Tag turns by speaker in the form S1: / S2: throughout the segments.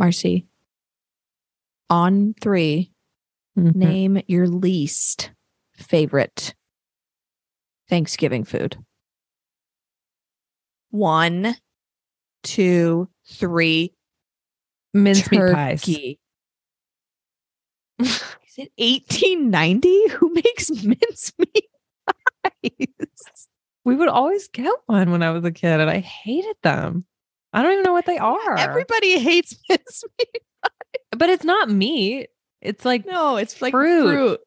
S1: Marcy, on 3
S2: Mhm.
S1: name your least favorite Thanksgiving food. One, two, three.
S2: Mincemeat pies.
S1: Is it 1890? Who makes mincemeat pies?
S2: We would always get one when I was a kid, and I hated them. I don't even know what they are.
S1: Everybody hates mincemeat.
S2: but it's not meat. It's like
S1: No, it's like
S2: Fruit.
S1: fruit.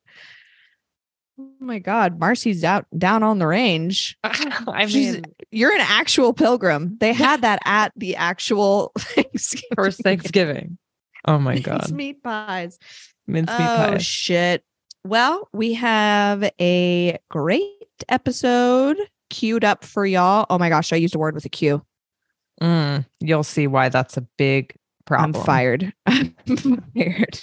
S1: Oh my God, Marcy's out down on the range.
S2: I
S1: She's-
S2: mean,
S1: You're an actual pilgrim. They had that at the actual Thanksgiving.
S2: first Thanksgiving. Oh my god,
S1: meat pies.
S2: mincemeat
S1: oh
S2: pies.
S1: Oh shit. Well, we have a great episode queued up for y'all. Oh my gosh, I used a word with a Q.
S2: Mm, you'll see why that's a big problem.
S1: I'm fired. I'm fired.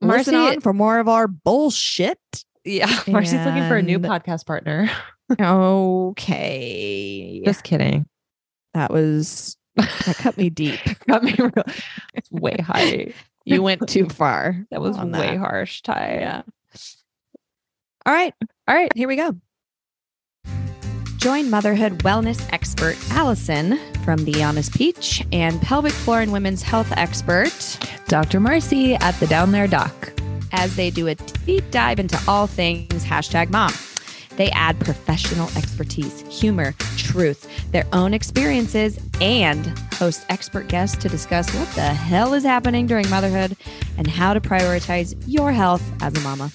S2: Marcy-
S1: Listen on for more of our bullshit.
S2: Yeah, Marcy's looking for a new podcast partner.
S1: Okay.
S2: Just kidding.
S1: that was that cut me deep.
S2: Got me real. It's way high.
S1: You went too far.
S2: That was way
S1: that.
S2: harsh, Ty.
S1: Yeah. All right.
S2: All right.
S1: Here we go. Join motherhood wellness expert Alyson from The Honest Peach and pelvic floor and women's health expert
S2: Dr. Marcy at the Down There Doc.
S1: as they do a deep dive into all things hashtag mom. They add professional expertise, humor, truth, their own experiences, and host expert guests to discuss what the hell is happening during motherhood and how to prioritize your health as a mama.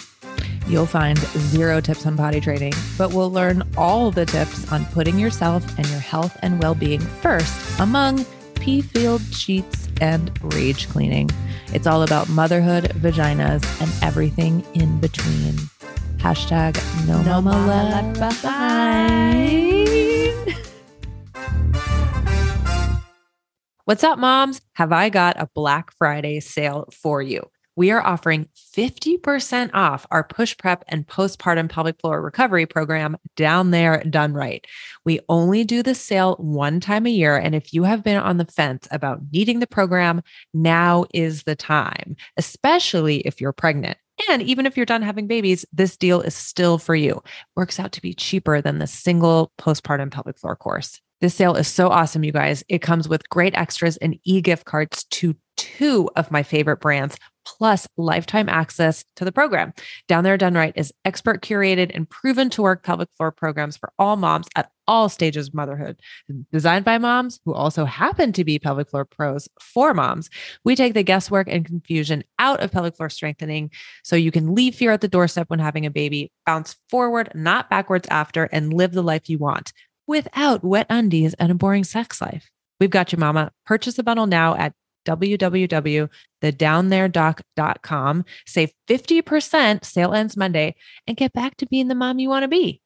S2: You'll find zero tips on potty training, but we'll learn all the tips on putting yourself and your health and well being first among pee filled sheets and rage cleaning. It's all about motherhood, vaginas, and everything in between. Hashtag no,
S1: No
S2: mama, left behind. What's up, moms? Have I got a Black Friday sale for you? We are offering 50% off our birth prep and postpartum pelvic floor recovery program down there, done right. We only do the sale one time a year. And if you have been on the fence about needing the program, now is the time, especially if you're pregnant. And even if you're done having babies, this deal is still for you. Works out to be cheaper than the single postpartum pelvic floor course. This sale is so awesome, you guys. It comes with great extras and e gift cards to two of my favorite brands, plus lifetime access to the program. Down There Done Right is expert curated and proven to work pelvic floor programs for all moms at all stages of motherhood. Designed by moms who also happen to be pelvic floor pros for moms. We take the guesswork and confusion out of pelvic floor strengthening so you can leave fear at the doorstep when having a baby, bounce forward, not backwards after, and live the life you want without wet undies and a boring sex life. We've got you, mama. Purchase a bundle now at www.thedowntheredoc.com. Save 50%, sale ends Monday, and get back to being the mom you want to be.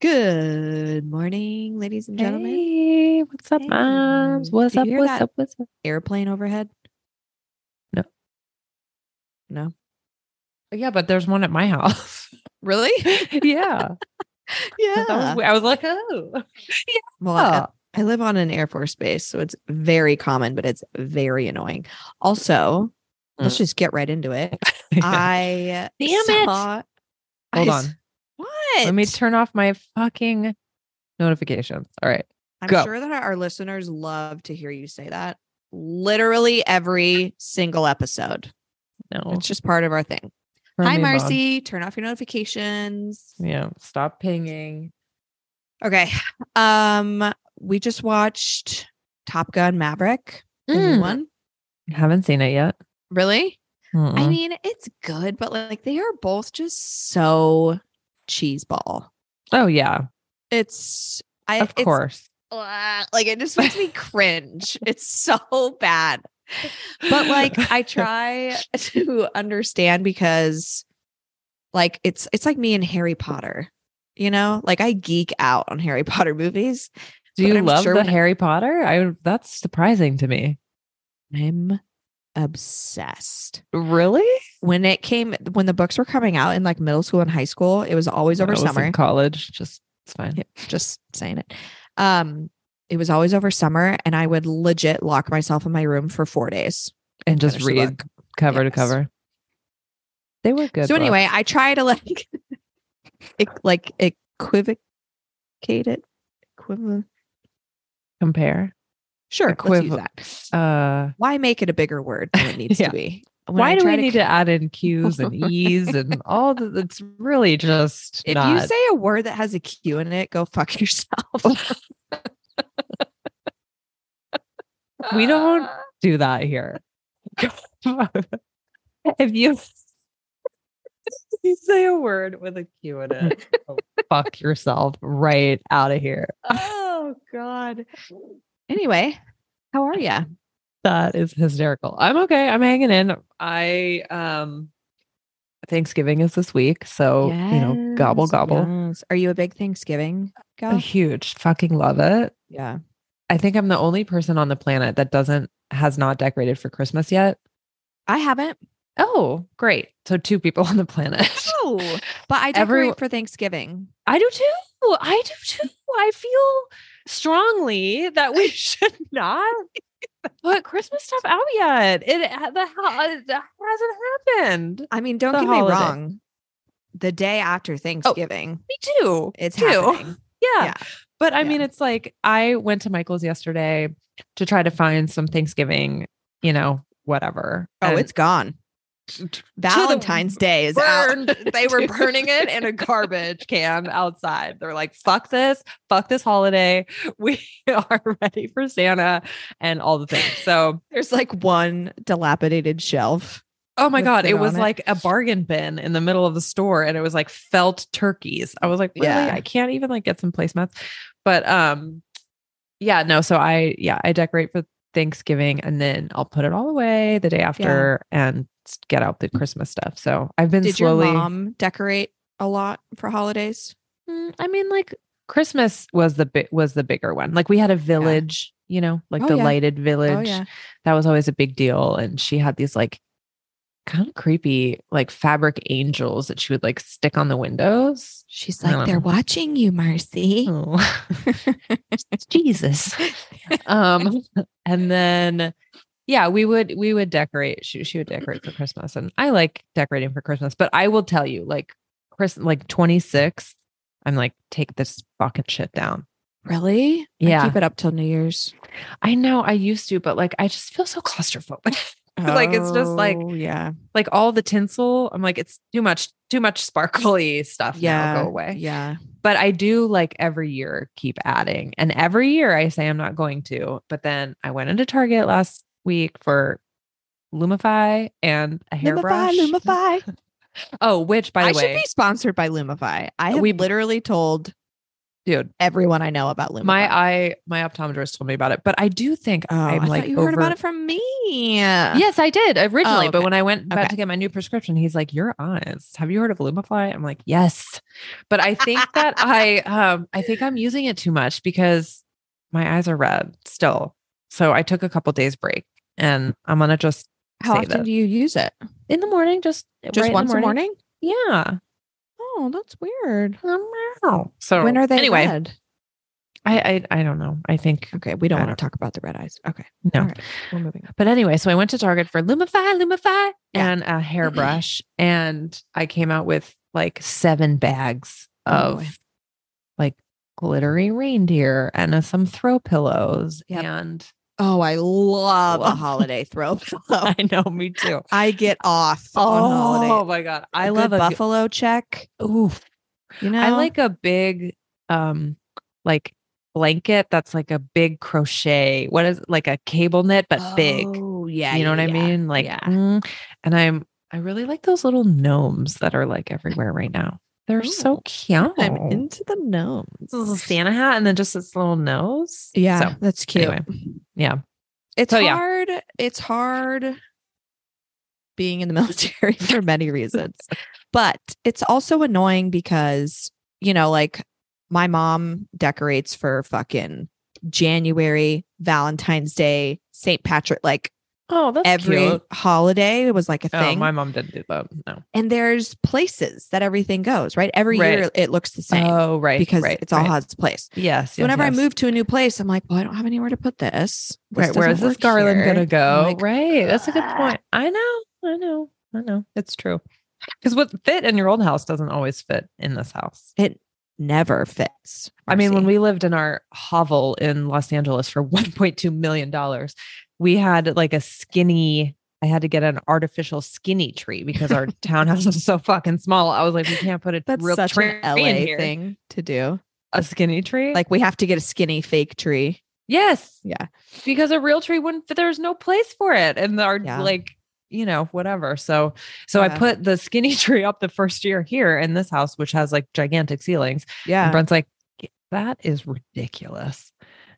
S1: Good morning, ladies and gentlemen.
S2: Hey, what's up,
S1: Hey.
S2: moms? What's
S1: Did
S2: up? What's up? What's up?
S1: Airplane overhead?
S2: No.
S1: No.
S2: Yeah, but there's one at my house.
S1: Really?
S2: yeah.
S1: yeah.
S2: Was. I was like, oh. Yeah.
S1: Well, I. Live on an Air Force base, so it's very common, but it's very annoying. Also, let's
S2: Mm.
S1: just get right into it. I
S2: Damn it. Hold
S1: I
S2: on.
S1: What?
S2: Let me turn off my fucking notifications. All right.
S1: I'm
S2: go.
S1: sure that our listeners love to hear you say that. Literally every single episode.
S2: No.
S1: It's just part of our thing.
S2: Turn
S1: Hi,
S2: on.
S1: Marcy. Turn off your notifications.
S2: Yeah. Stop pinging.
S1: Okay. Um, we just watched Top Gun Maverick,
S2: Mm.
S1: one.
S2: Haven't seen it yet.
S1: Really? I
S2: Mm-mm.
S1: mean, it's good, but like they are both just so cheeseball.
S2: oh yeah,
S1: It's I
S2: of
S1: it's-
S2: course.
S1: Like it just makes me cringe. It's so bad. But like I try to understand because like it's it's like me and Harry Potter. You know? Like I geek out on Harry Potter movies.
S2: Do you love
S1: sure
S2: the Harry Potter? I that's surprising to me.
S1: I'm obsessed.
S2: Really?
S1: When it came when the books were coming out in like middle school and high school, it was always over
S2: I was in
S1: summer.
S2: college. Just it's fine.
S1: Yeah, just saying it. Um, it was always over summer, and I would legit lock myself in my room for four days
S2: and just read cover to cover. They were good.
S1: so anyway. I try to like, ec- like equivocate it. Equivalent.
S2: Compare.
S1: Sure, let's use that.
S2: Uh,
S1: Why make it a bigger word than it needs
S2: Yeah.
S1: to be? When
S2: why
S1: I
S2: do we need to add in Q's and E's and all that? It's really just
S1: If
S2: not.
S1: you say a word that has a Q in it, go fuck yourself.
S2: we don't do that here. if you you say a word with a Q in it, go fuck yourself right out of here.
S1: oh God. Anyway, how are you?
S2: That is hysterical. I'm okay. I'm hanging in. I um Thanksgiving is this week, so you know, gobble gobble.
S1: Are you a big Thanksgiving
S2: A
S1: gal?
S2: huge fucking love it.
S1: Yeah.
S2: I think I'm the only person on the planet that doesn't has not decorated for Christmas yet.
S1: I haven't.
S2: Oh, great. So two people on the planet.
S1: Oh, but I decorate
S2: Every-
S1: for Thanksgiving.
S2: I do too. I do too. I feel strongly that we should not put Christmas stuff out yet. It the it hasn't happened.
S1: I mean, don't
S2: The
S1: get
S2: holiday.
S1: me wrong. The day after oh, Thanksgiving,
S2: Me too.
S1: it's
S2: too.
S1: happening.
S2: Yeah.
S1: Yeah.
S2: But I
S1: Yeah.
S2: mean, it's like I went to Michael's yesterday to try to find some Thanksgiving, you know, whatever.
S1: Oh,
S2: And
S1: it's gone. Valentine's Day is
S2: burned.
S1: out.
S2: They were burning it in a garbage can outside. They're like, fuck this, fuck this holiday. We are ready for Santa and all the things. So,
S1: There's like one dilapidated shelf.
S2: oh my God,
S1: it
S2: was
S1: it.
S2: like a bargain bin in the middle of the store and it was like felt turkeys. I was like, really?
S1: Yeah.
S2: I can't even like get some placemats. But um, yeah, no. So I, yeah, I decorate for Thanksgiving and then I'll put it all away the day after and s- get out the Christmas stuff. So I've been
S1: Did
S2: slowly.
S1: your mom decorate a lot for holidays?
S2: Mm, I mean, like Christmas was the big was the bigger one. Like we had a village, you know, like
S1: Oh,
S2: the
S1: yeah.
S2: lighted village.
S1: Oh yeah.
S2: That was always a big deal. And she had these like kind of creepy like fabric angels that she would like stick on the windows.
S1: She's like, they're
S2: know.
S1: watching you, Marcy.
S2: Oh. Jesus. um and then yeah, we would we would decorate. She she would decorate for Christmas. And I like decorating for Christmas, but I will tell you, like Chris like 26, I'm like, take this fucking shit down.
S1: Really? I
S2: Yeah.
S1: keep it up till New Year's.
S2: I know I used to, but like I just feel so claustrophobic. Like, it's just like-
S1: Oh, yeah,
S2: like all the tinsel, I'm like, it's too much, too much sparkly stuff.
S1: yeah,
S2: now. go away.
S1: Yeah,
S2: But I do like every year keep adding. And every year I say I'm not going to. But then I went into Target last week for Lumify and a hairbrush.
S1: Lumify, Lumify.
S2: Oh, which by the
S1: I
S2: way,
S1: should be sponsored by Lumify. I have
S2: We-
S1: literally told
S2: dude,
S1: everyone I know about Lumify.
S2: my eye, my optometrist told me about it. But I do think
S1: oh,
S2: I'm
S1: I
S2: like
S1: thought you
S2: over.
S1: heard about it from me.
S2: Yes, I did originally,
S1: Oh,
S2: but when I went about
S1: Okay.
S2: to get my new prescription, he's like, "Your eyes. Have you heard of Lumify?" I'm like, "Yes," but I think that I, um, I think I'm using it too much because my eyes are red still. So I took a couple days break, and I'm gonna just
S1: How often
S2: it.
S1: do you use it?
S2: in the morning, just
S1: Just
S2: right in the
S1: once a morning?
S2: Yeah.
S1: Oh, that's weird.
S2: So
S1: when are they
S2: anyway?
S1: red?
S2: I, I I don't know. I think
S1: Okay, we don't
S2: I
S1: want to talk about the red eyes. Okay,
S2: no.
S1: all right, we're moving on.
S2: But anyway, so I went to Target for Lumify, Lumify,
S1: Yeah.
S2: and a hairbrush, and I came out with like seven bags
S1: Oh,
S2: of
S1: boy.
S2: like glittery reindeer and uh, some throw pillows.
S1: Yep.
S2: And
S1: Oh, I love a holiday throw pillow.
S2: I know, me too.
S1: I get off on
S2: Oh my god, I
S1: A
S2: love a good-
S1: buffalo check.
S2: Oof.
S1: You know,
S2: I like a big, um, like blanket that's like a big crochet. What is like a cable knit but big?
S1: Oh, yeah,
S2: you know
S1: yeah,
S2: what I mean? Like,
S1: yeah.
S2: mm, and I'm I really like those little gnomes that are like everywhere right now. They're so cute.
S1: I'm into the gnomes.
S2: This little Santa hat and then just this little nose.
S1: Yeah,
S2: So,
S1: that's cute.
S2: anyway. yeah.
S1: It's
S2: So, yeah.
S1: hard. It's hard being in the military for many reasons. But it's also annoying because, you know, like my mom decorates for fucking January, Valentine's Day, St. Patrick, like
S2: Oh, that's
S1: Every
S2: cute.
S1: holiday was like a thing.
S2: Oh,
S1: thing.
S2: my mom didn't do that. No.
S1: and there's places that everything goes, right? Every year it looks the same
S2: Oh, right.
S1: because
S2: right,
S1: it's all
S2: right.
S1: has its place.
S2: Yes.
S1: So whenever
S2: yes,
S1: I move to a new place, I'm like, well, I don't have anywhere to put this. This
S2: right, Where is this garland
S1: here.
S2: gonna go?
S1: like,
S2: right. That's a good
S1: "Ah."
S2: point. I know. I know. I know. It's true. Because what fit in your old house doesn't always fit in this house.
S1: It never fits.
S2: I mean, when we lived in our hovel in Los Angeles for $1.2 million, we had like a skinny, I had to get an artificial skinny tree because our townhouse was so fucking small. I was like, we can't put a
S1: that's
S2: real
S1: such
S2: tree
S1: an LA
S2: in here.
S1: thing to do.
S2: A skinny tree?
S1: Like we have to get a skinny fake tree.
S2: yes.
S1: Yeah.
S2: Because a real tree wouldn't. There's no place for it. And our
S1: Yeah.
S2: like, you know, whatever. So, so I put the skinny tree up the first year here in this house, which has like gigantic ceilings. And
S1: Yeah.
S2: Brent's like, that is ridiculous.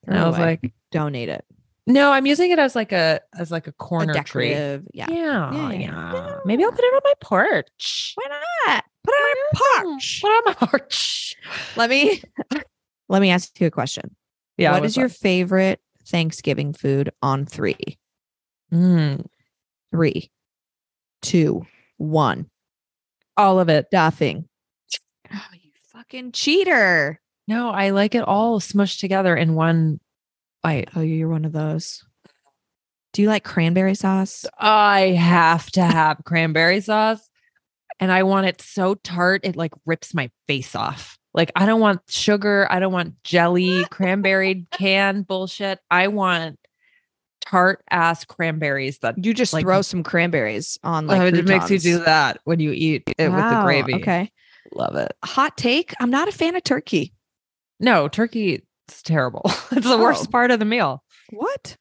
S2: And
S1: Throw
S2: I was
S1: away.
S2: like,
S1: donate it.
S2: No, I'm using it as like a as like a
S1: A
S2: corner tree.
S1: decorative. Yeah.
S2: Yeah,
S1: Yeah,
S2: yeah. Maybe I'll put it on my porch.
S1: Why not? Put it on a porch.
S2: Put it on my porch.
S1: Let me let me ask you a question.
S2: Yeah. what's
S1: your
S2: up?
S1: favorite Thanksgiving food on three?
S2: Mm,
S1: Three, two, one.
S2: all of it?
S1: Stuffing. Oh, you fucking cheater.
S2: No, I like it all smushed together in one bite.
S1: Oh, you're one of those. Do you like cranberry sauce?
S2: I have to have cranberry sauce. And I want it so tart, it like rips my face off. Like, I don't want sugar. I don't want jelly, cranberry can bullshit. I want tart ass cranberries that
S1: You just
S2: Like-
S1: throw some cranberries on like
S2: Oh, it makes you do that when you eat it with the gravy.
S1: Okay.
S2: Love it.
S1: Hot take. I'm not a fan of turkey.
S2: No, turkey is terrible. it's the
S1: Oh.
S2: worst part of the meal.
S1: What?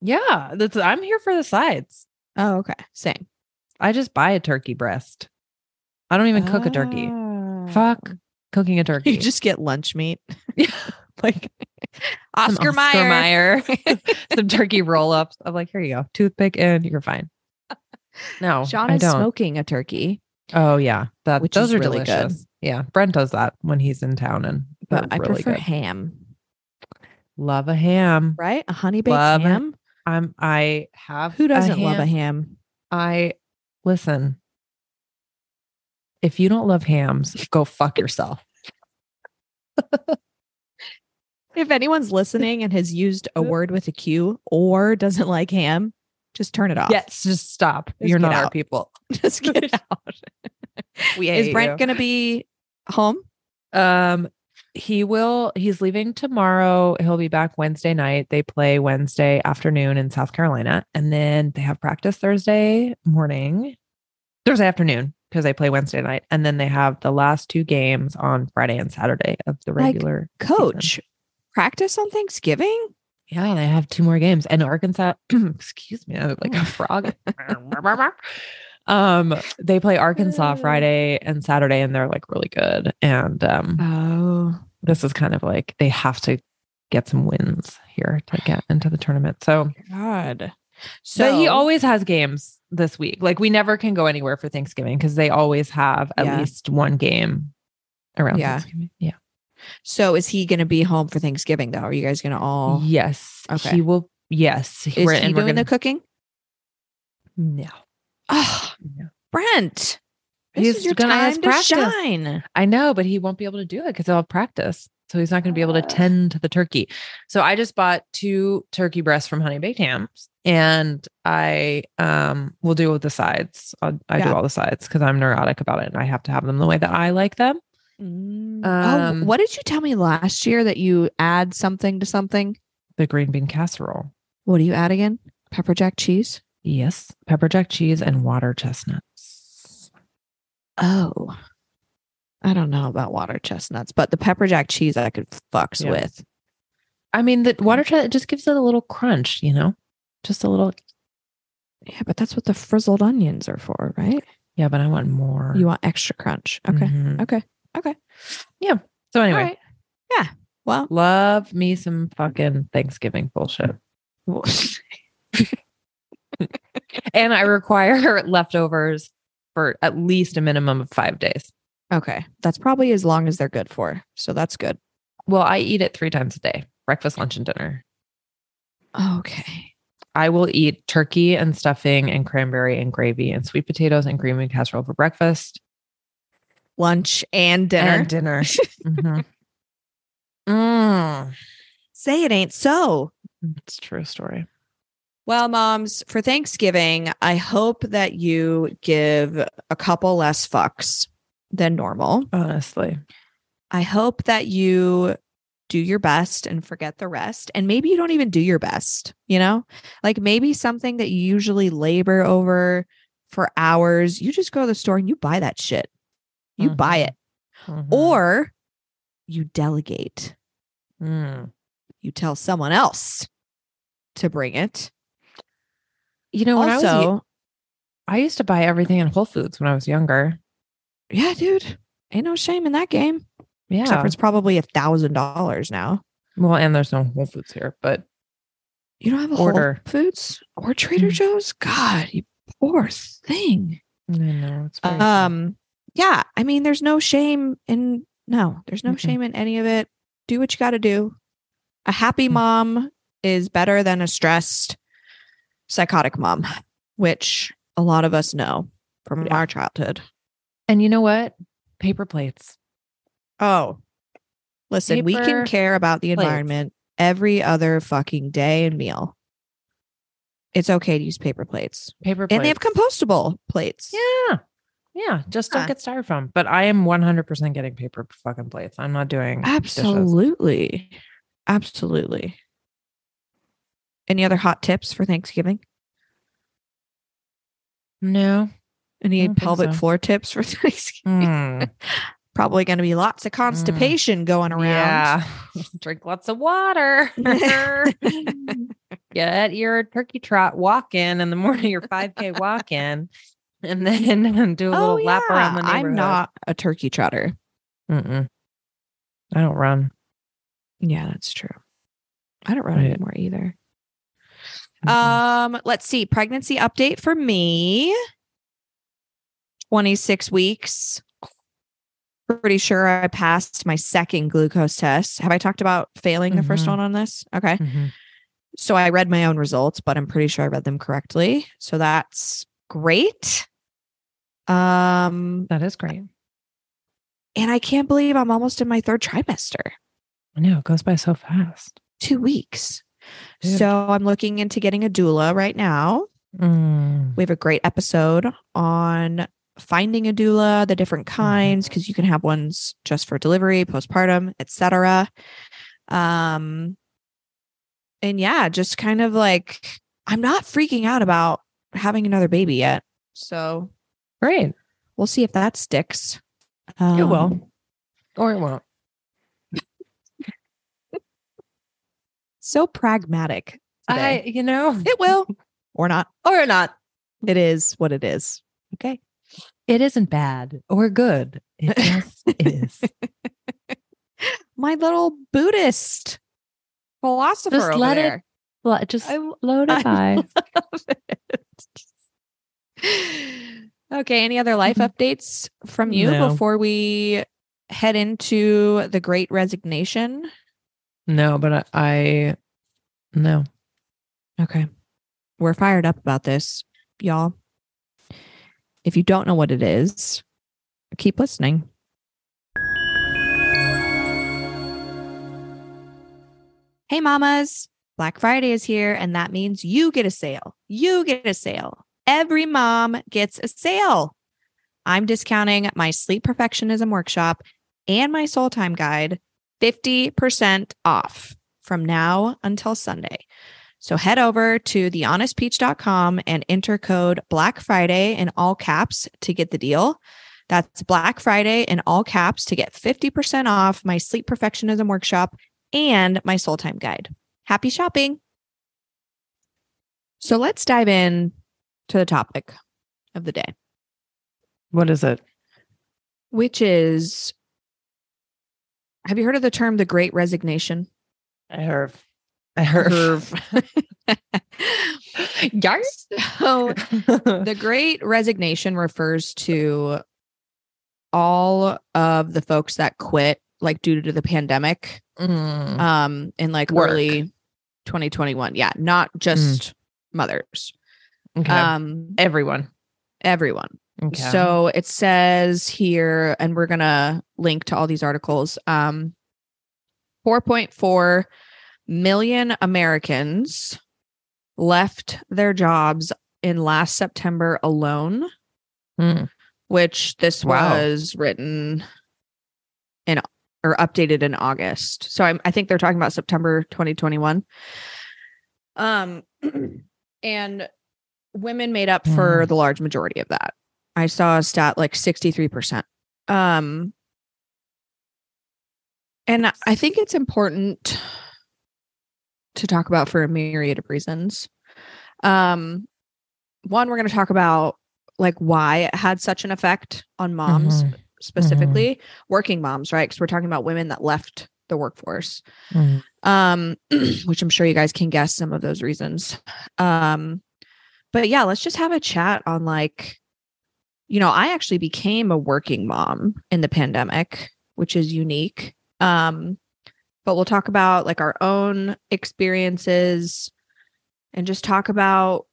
S2: Yeah, that's I'm here for the sides.
S1: Oh, okay. Same.
S2: I just buy a turkey breast. I don't even cook a turkey. Fuck oh. cooking a turkey.
S1: You just get lunch meat.
S2: Yeah, like some
S1: Oscar, Mayer.
S2: Mayer, some turkey roll ups. I'm like, here you go, toothpick in, you're fine. No,
S1: Sean
S2: I
S1: is
S2: don't.
S1: smoking a turkey,
S2: Oh yeah, that
S1: Which
S2: those are
S1: really good.
S2: delicious. Yeah, Brent does that when he's in town, and
S1: but I
S2: really
S1: prefer
S2: good.
S1: ham.
S2: Love a ham.
S1: Right? A honey baked
S2: Love
S1: ham.
S2: I'm. I have.
S1: Who doesn't love a
S2: ham. I listen. If you don't love hams, go fuck yourself.
S1: If anyone's listening and has used a word with a Q or doesn't like ham, just turn it off.
S2: Yes, just stop.
S1: Just
S2: You're not our people.
S1: Just get out.
S2: We
S1: Is Brent
S2: you.
S1: going to be home?
S2: Um, he will. He's leaving tomorrow. He'll be back Wednesday night. They play Wednesday afternoon in South Carolina, and then they have practice Thursday morning, Thursday afternoon because they play Wednesday night, and then they have the last two games on Friday and Saturday of the
S1: Like,
S2: regular season.
S1: Coach, practice on Thanksgiving?
S2: Yeah, they have two more games, and Arkansas. excuse me, I look like a frog. um, they play Arkansas Friday and Saturday, and they're like really good. And um,
S1: Oh.
S2: this is kind of like they have to get some wins here to get into the tournament. So,
S1: God.
S2: so
S1: So
S2: he always has games this week. Like we never can go anywhere for Thanksgiving because they always have at
S1: Yeah.
S2: least one game around
S1: Yeah.
S2: Thanksgiving. Yeah.
S1: So is he going to be home for Thanksgiving though? Are you guys going to all
S2: Yes.
S1: Okay.
S2: He will. Yes.
S1: Is
S2: we're-
S1: he doing the
S2: gonna-
S1: cooking?
S2: no.
S1: Oh, Brent. This
S2: He's
S1: is your
S2: gonna have
S1: time to
S2: practice.
S1: shine.
S2: I know, but he won't be able to do it because he'll have practice. So he's not going to be able to tend to the turkey. So I just bought two turkey breasts from Honey Baked Hams, and I um will do with the sides. I'll, I do all the sides because I'm neurotic about it, and I have to have them the way that I like them.
S1: oh,
S2: Um,
S1: what did you tell me last year that you add something to something?
S2: The green bean casserole,
S1: What do you add again? Pepper jack cheese?
S2: Yes, pepper jack cheese and water chestnuts.
S1: Oh. I don't know about water chestnuts, but the pepper jack cheese I could fucks
S2: Yeah.
S1: with.
S2: I mean, the water chestnut just gives it a little crunch, you know, just a little.
S1: Yeah, but that's what the frizzled onions are for, right?
S2: Yeah, but I want more.
S1: You want extra crunch. Okay.
S2: Mhm.
S1: Okay. Okay. Yeah.
S2: So anyway,
S1: right. Yeah. Well,
S2: love me some fucking Thanksgiving bullshit. and I require leftovers for at least a minimum of five days.
S1: okay. That's probably as long as they're good for. So that's good.
S2: Well, I eat it three times a day breakfast, lunch, and dinner.
S1: Okay.
S2: I will eat turkey and stuffing and cranberry and gravy and sweet potatoes and green bean casserole for breakfast
S1: Lunch and dinner.
S2: and dinner. Mhm. Mm.
S1: Say it ain't so.
S2: It's a true story.
S1: Well, moms, for Thanksgiving, I hope that you give a couple less fucks than normal.
S2: Honestly.
S1: I hope that you do your best and forget the rest. And maybe you don't even do your best, you know? Like maybe something that you usually labor over for hours, you just go to the store and you buy that shit. You buy
S2: Mhm.
S1: it.
S2: Mhm.
S1: Or you delegate.
S2: Mm.
S1: You tell someone else to bring it.
S2: You know, when I was
S1: also,
S2: I used to buy everything in Whole Foods when I was younger.
S1: yeah, dude, ain't no shame in that game.
S2: Yeah.
S1: Except for it's probably a thousand dollars now.
S2: well, and there's no Whole Foods here, but
S1: You don't have a
S2: Order.
S1: Whole Foods or Trader
S2: Mm.
S1: Joe's? God, you poor thing.
S2: I know it's.
S1: Um, yeah, I mean, there's no shame in no, there's no
S2: Mm-mm.
S1: shame in any of it. Do what you got to do. A happy
S2: Mm.
S1: mom is better than a stressed, psychotic mom, which a lot of us know from
S2: Yeah.
S1: our childhood.
S2: and you know what? Paper plates.
S1: Oh, listen, we can care about the
S2: plates.
S1: environment every other fucking day and meal. It's okay to use paper plates,
S2: Paper plates.
S1: and they have compostable plates.
S2: Yeah. Yeah. Just don't get styrofoam. But I am 100% getting paper fucking plates. I'm not doing dishes.
S1: Absolutely. Any other hot tips for Thanksgiving?
S2: No.
S1: Any pelvic
S2: so.
S1: floor tips for Thanksgiving?
S2: Mm.
S1: Probably going to be lots of constipation going around.
S2: Yeah. Drink lots of water. Get your turkey trot walk in in the morning, your 5K walk in, and then do a little
S1: oh,
S2: lap around the neighborhood.
S1: I'm not a turkey trotter.
S2: Mm-mm. I don't run.
S1: Yeah, that's true. I don't run
S2: Right.
S1: anymore either. Um, let's see. Pregnancy update for me. 26 weeks. Pretty sure I passed my second glucose test. Have I talked about failing the first
S2: Mhm.
S1: one on this? Okay.
S2: Mhm.
S1: So I read my own results, but I'm pretty sure I read them correctly. So that's great. Um,
S2: That is great.
S1: and I can't believe I'm almost in my third trimester.
S2: I know it goes by so fast.
S1: Two weeks. So I'm looking into getting a doula right now.
S2: Mm.
S1: We have a great episode on finding a doula, the different kinds, because you can have ones just for delivery, postpartum, etc. Um, and yeah, just kind of like I'm not freaking out about having another baby yet. So
S2: Great.
S1: we'll see if that sticks.
S2: It
S1: Um,
S2: will. Or it won't.
S1: So pragmatic.
S2: I, you know,
S1: it will or not.
S2: or not.
S1: It is what it is. Okay.
S2: It isn't bad or good. It just is.
S1: My little Buddhist philosopher
S2: Just let it
S1: there.
S2: Well, just
S1: I
S2: load
S1: I
S2: it
S1: love it. okay. Any other life updates from you
S2: No.
S1: before we head into the great resignation?
S2: No, but I, I no.
S1: Okay. We're fired up about this, y'all. If you don't know what it is, keep listening. Hey, mamas. Black Friday is here, and that means you get a sale. You get a sale. Every mom gets a sale. I'm discounting my sleep perfectionism workshop and my soul time guide 50% off from now until Sunday. So head over to thehonestpeach.com and enter code Black Friday in all caps to get the deal. That's Black Friday in all caps to get 50% off my sleep perfectionism workshop and my soul time guide. Happy shopping. So let's dive in to the topic of the day,
S2: What is it?
S1: which is Have you heard of the term the great resignation?
S2: I heard. I heard.
S1: yes. So the great resignation refers to all of the folks that quit like due to the pandemic
S2: Mm.
S1: um in like
S2: Work.
S1: early 2021 yeah not just mothers.
S2: Okay.
S1: Um,
S2: Everyone.
S1: everyone.
S2: Okay.
S1: So it says here, and we're gonna link to all these articles. Um, 4.4 million Americans left their jobs in last September alone,
S2: Hmm.
S1: which this
S2: Wow.
S1: was written in or updated in August. So I'm, I think they're talking about September 2021. Um, and women made up for
S2: Mm.
S1: the large majority of that. I saw a stat like 63%. Um, and I think it's important to talk about for a myriad of reasons. Um, one, we're going to talk about like why it had such an effect on moms
S2: Mhm.
S1: specifically, working moms, right? Because we're talking about women that left the workforce
S2: Mhm.
S1: um which i'm sure you guys can guess some of those reasons um but yeah let's just have a chat on like you know i actually became a working mom in the pandemic which is unique um but we'll talk about like our own experiences and just talk about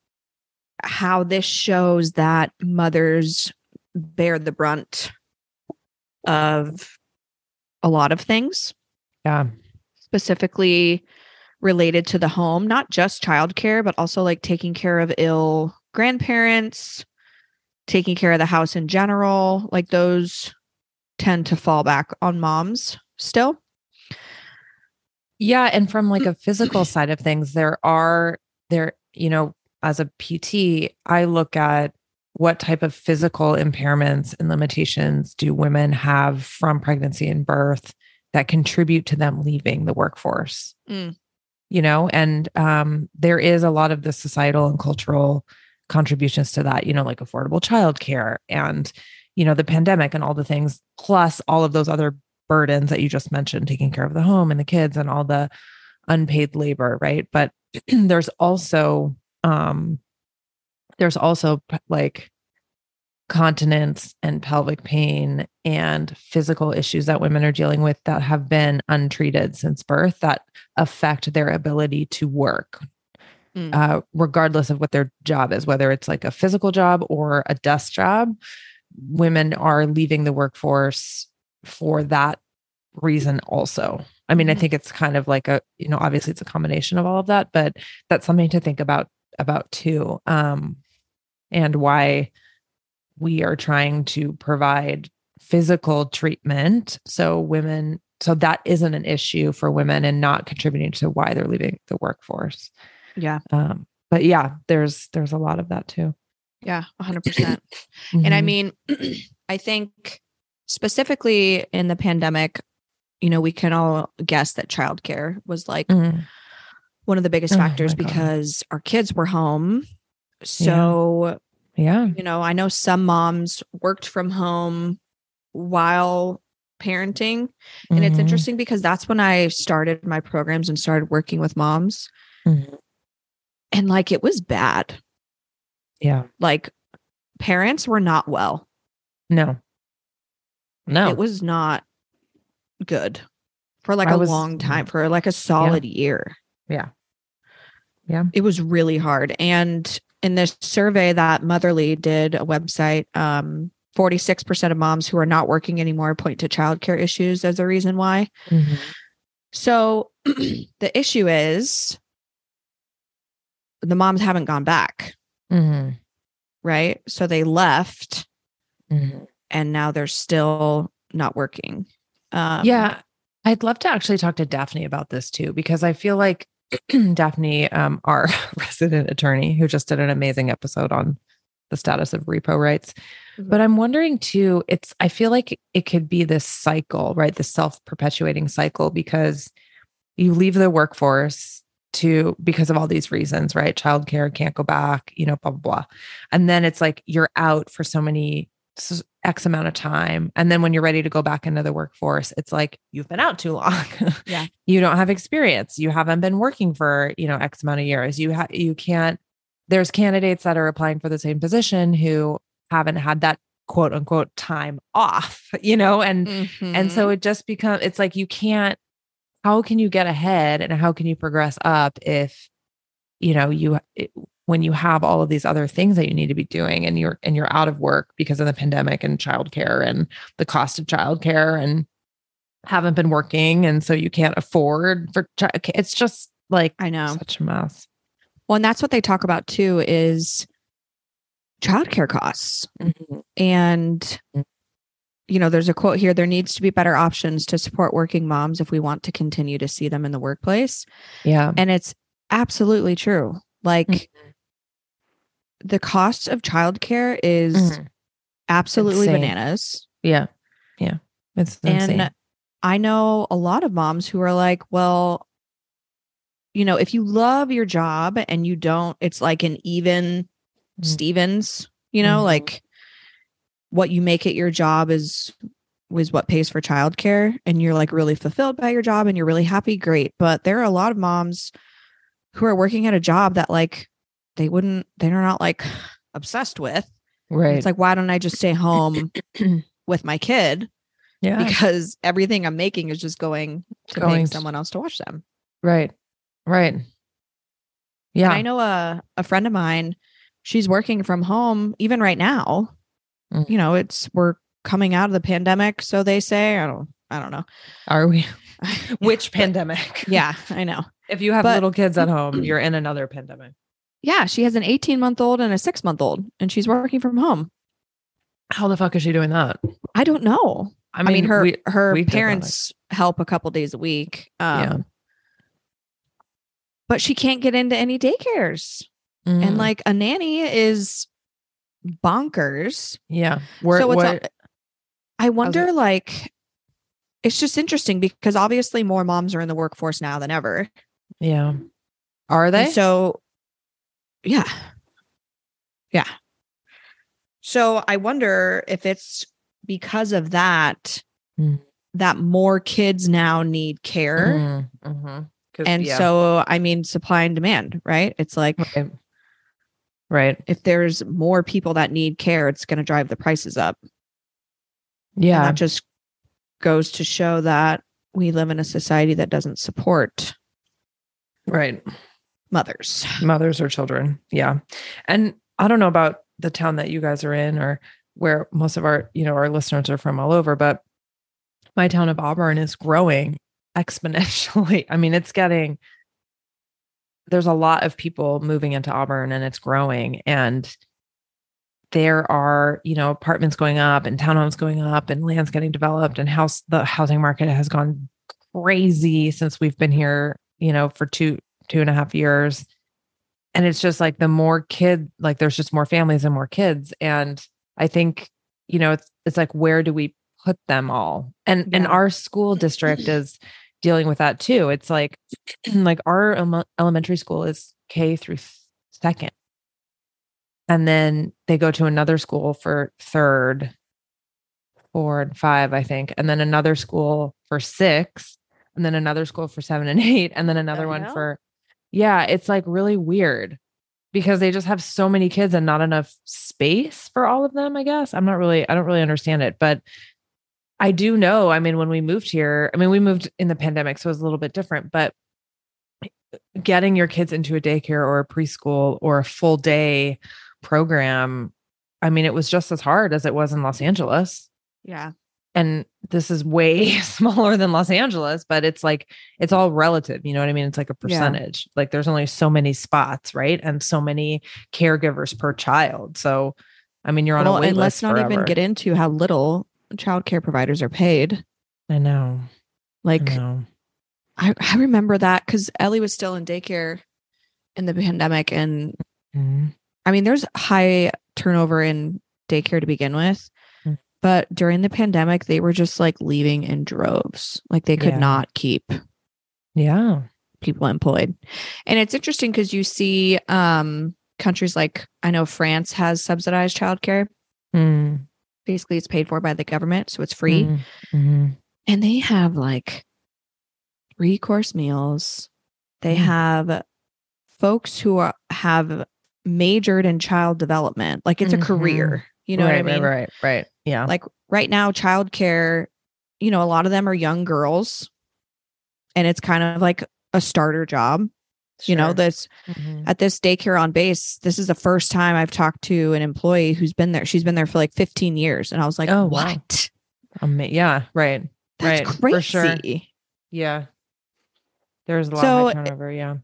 S1: how this shows that mothers bear the brunt of a lot of things
S2: Yeah.
S1: specifically related to the home, not just childcare, but also like taking care of ill grandparents, taking care of the house in general. Like those tend to fall back on moms still.
S2: Yeah. And from like a physical side of things, there are there, you know, as a PT, I look at what type of physical impairments and limitations do women have from pregnancy and birth that contribute to them leaving the workforce.
S1: Mm.
S2: You know, and um, there is a lot of the societal and cultural contributions to that, you know, like affordable childcare and, you know, the pandemic and all the things, plus all of those other burdens that you just mentioned, taking care of the home and the kids and all the unpaid labor, right? But there's also um there's also like continence and pelvic pain and physical issues that women are dealing with that have been untreated since birth that affect their ability to work
S1: Mm.
S2: uh, regardless of what their job is whether it's like a physical job or a desk job women are leaving the workforce for that reason also i mean i
S1: Mhm.
S2: think it's kind of like a you know obviously it's a combination of all of that but that's something to think about about too um and why we are trying to provide physical treatment so women so that isn't an issue for women and not contributing to why they're leaving the workforce
S1: Yeah.
S2: um but yeah there's there's a lot of that too
S1: Yeah. 100%. And I
S2: Mhm.
S1: mean, I think specifically in the pandemic, you know, we can all guess that childcare was like
S2: Mhm.
S1: one of the biggest
S2: Oh
S1: factors
S2: God.
S1: because our kids were home. So,
S2: yeah
S1: you know, I know some moms worked from home while parenting. And it's
S2: Mhm.
S1: interesting because that's when I started my programs and started working with moms.
S2: Mhm.
S1: And like it was bad.
S2: yeah
S1: Like parents were not well.
S2: no no
S1: It was not good for like
S2: I
S1: a
S2: was-
S1: long time, for like a solid year.
S2: Yeah. Yeah.
S1: It was really hard. And in this survey that Motherly did, a website, um, 46% of moms who are not working anymore point to childcare issues as a reason why.
S2: Mhm.
S1: So the issue is the moms haven't gone back,
S2: Mhm.
S1: right? So they left
S2: Mhm.
S1: and now they're still not working. Um,
S2: yeah i'd love to actually talk to daphne about this too because i feel like daphne um our resident attorney who just did an amazing episode on the status of repro rights
S1: Mhm.
S2: but i'm wondering too it's i feel like it could be this cycle right The self-perpetuating cycle because you leave the workforce to because of all these reasons right? Childcare can't go back you know blah blah blah. And then it's like you're out for so many X amount of time. And then when you're ready to go back into the workforce it's like you've been out too long.
S1: Yeah.
S2: you don't have experience. You haven't been working for you know x amount of years. You ha- you can't there's candidates that are applying for the same position who haven't had that quote unquote time off you know? And and so
S1: Mhm.
S2: it just becomes it's like you can't how can you get ahead and how can you progress up if you know you it, when you have all of these other things that you need to be doing and you're and you're out of work because of the pandemic and childcare and the cost of childcare and haven't been working and so you can't afford for it's just like
S1: I know.
S2: such a mess.
S1: Well, and that's what they talk about too is childcare costs. And
S2: Mm.
S1: You know, there's a quote here there needs to be better options to support working moms if we want to continue to see them in the workplace.
S2: Yeah.
S1: And it's absolutely true. Like
S2: Mhm.
S1: the cost of childcare is
S2: Mhm.
S1: absolutely
S2: Insane.
S1: bananas.
S2: Yeah. Yeah. It's insane.
S1: And I know a lot of moms who are like, well, you know, if you love your job and you don't, it's like an even
S2: Mhm.
S1: Stevens, you know,
S2: Mhm.
S1: like what you make at your job is was what pays for childcare and you're like really fulfilled by your job and you're really happy, great. But there are a lot of moms who are working at a job that like they wouldn't, they're not like obsessed with.
S2: right.
S1: It's like, why don't I just stay home with my kid?
S2: yeah.
S1: because everything I'm making is just going to
S2: Going
S1: paying someone else to watch them.
S2: right. Right.
S1: And
S2: Yeah.
S1: I know a a friend of mine, she's working from home even right now.
S2: Mm.
S1: You know, it's we're coming out of the pandemic, so they say. I don't I don't know.
S2: Are we? Which pandemic?
S1: Yeah, I know.
S2: If you have
S1: But-
S2: little kids at home, you're in another pandemic.
S1: Yeah, she has an 18 month old and a six month old, and she's working from home.
S2: How the fuck is she doing that?
S1: I don't know.
S2: I
S1: I
S2: mean,
S1: mean, her
S2: we-
S1: her
S2: we did that, like-
S1: parents help a couple days a week. Um,
S2: Yeah.
S1: But she can't get into any daycares.
S2: Mm,
S1: And like a nanny is bonkers.
S2: yeah. Where,
S1: so it's a- I wonder like it's just interesting because obviously more moms are in the workforce now than ever.
S2: yeah. Are
S1: And
S2: they?
S1: so yeah. Yeah. So I wonder if it's because of that
S2: Mm.
S1: that more kids now need care.
S2: Mm, mhm. 'Cause-
S1: And
S2: yeah,
S1: so I mean supply and demand, right? It's like
S2: right. Right.
S1: if there's more people that need care, it's going to drive the prices up. And
S2: Yeah.
S1: that just goes to show that we live in a society that doesn't support
S2: Right.
S1: mothers.
S2: mothers or children. Yeah. And I don't know about the town that you guys are in or where most of our, you know, our listeners are from all over, but my town of Auburn is growing exponentially. I mean, it's getting there's a lot of people moving into Auburn and it's growing and there are, you know, apartments going up and townhomes going up and land's getting developed and house the housing market has gone crazy since we've been here, you know, for two two and a half years. And it's just like the more kid, like there's just more families and more kids. And I think, you know, it's it's like where do we put them all? And and our school district is dealing with that too. It's like like our ele- elementary school is K through second. And then they go to another school for third, four and five, I think. And then another school for six, and then another school for seven and eight, and then another one
S1: hell?
S2: for yeah, it's like really weird because they just have so many kids and not enough space for all of them, I guess. I'm not really, I don't really understand it, but I do know. I mean, when we moved here, I mean, we moved in the pandemic, so it was a little bit different, but getting your kids into a daycare or a preschool or a full day program, I mean, it was just as hard as it was in Los Angeles
S1: Yeah.
S2: and this is way smaller than Los Angeles, but it's like it's all relative. You know what I mean? It's like a
S1: Yeah.
S2: percentage. Like there's only so many spots, right? And so many caregivers per child. So, I mean, you're on
S1: Well,
S2: a wait
S1: and let's not even get into how little child care providers are paid.
S2: I know.
S1: Like
S2: I know.
S1: I, I remember that because Ellie was still in daycare in the pandemic. And
S2: Mhm.
S1: I mean, there's high turnover in daycare to begin with.
S2: Mm.
S1: But during the pandemic, they were just like leaving in droves. Like they could
S2: Yeah.
S1: not keep
S2: Yeah.
S1: people employed. And it's interesting because you see um countries like I know France has subsidized childcare.
S2: Mm.
S1: Basically, it's paid for by the government, so it's free.
S2: Mm. Mhm.
S1: And they have like three course meals. They
S2: Mm.
S1: have folks who are, have majored in child development. Like it's
S2: Mhm.
S1: a career. You know
S2: right,
S1: what I mean?
S2: Right, right, right. Yeah.
S1: Like right now, childcare, you know, a lot of them are young girls and it's kind of like a starter job. You know, this
S2: Mhm.
S1: at this daycare on base. This is the first time I've talked to an employee who's been there. She's been there for like 15 years. And I was like,
S2: Oh,
S1: what? wow.
S2: Ama- yeah, right.
S1: That's
S2: right.
S1: crazy.
S2: For sure. Yeah. There's a lot
S1: So,
S2: of high turnover. Yeah.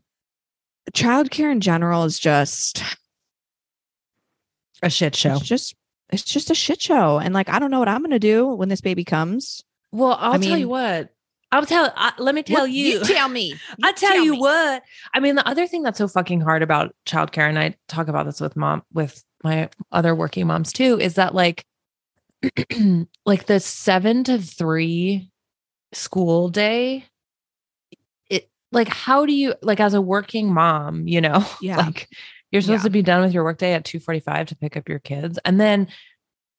S1: Childcare in general is just
S2: A shit show.
S1: it's just it's just a shit show. And like I don't know what I'm gonna do when this baby comes.
S2: Well, I'll
S1: I
S2: tell you what. I'll tell. I, let me tell
S1: What-
S2: you.
S1: tell me.
S2: I tell, you
S1: me.
S2: what. I mean, the other thing that's so fucking hard about childcare, and I talk about this with mom, with my other working moms too, is that like, like the seven to three school day. It like how do you like as a working mom, you know,
S1: Yeah.
S2: like you're supposed
S1: Yeah.
S2: to be done with your workday at two forty five to pick up your kids, and then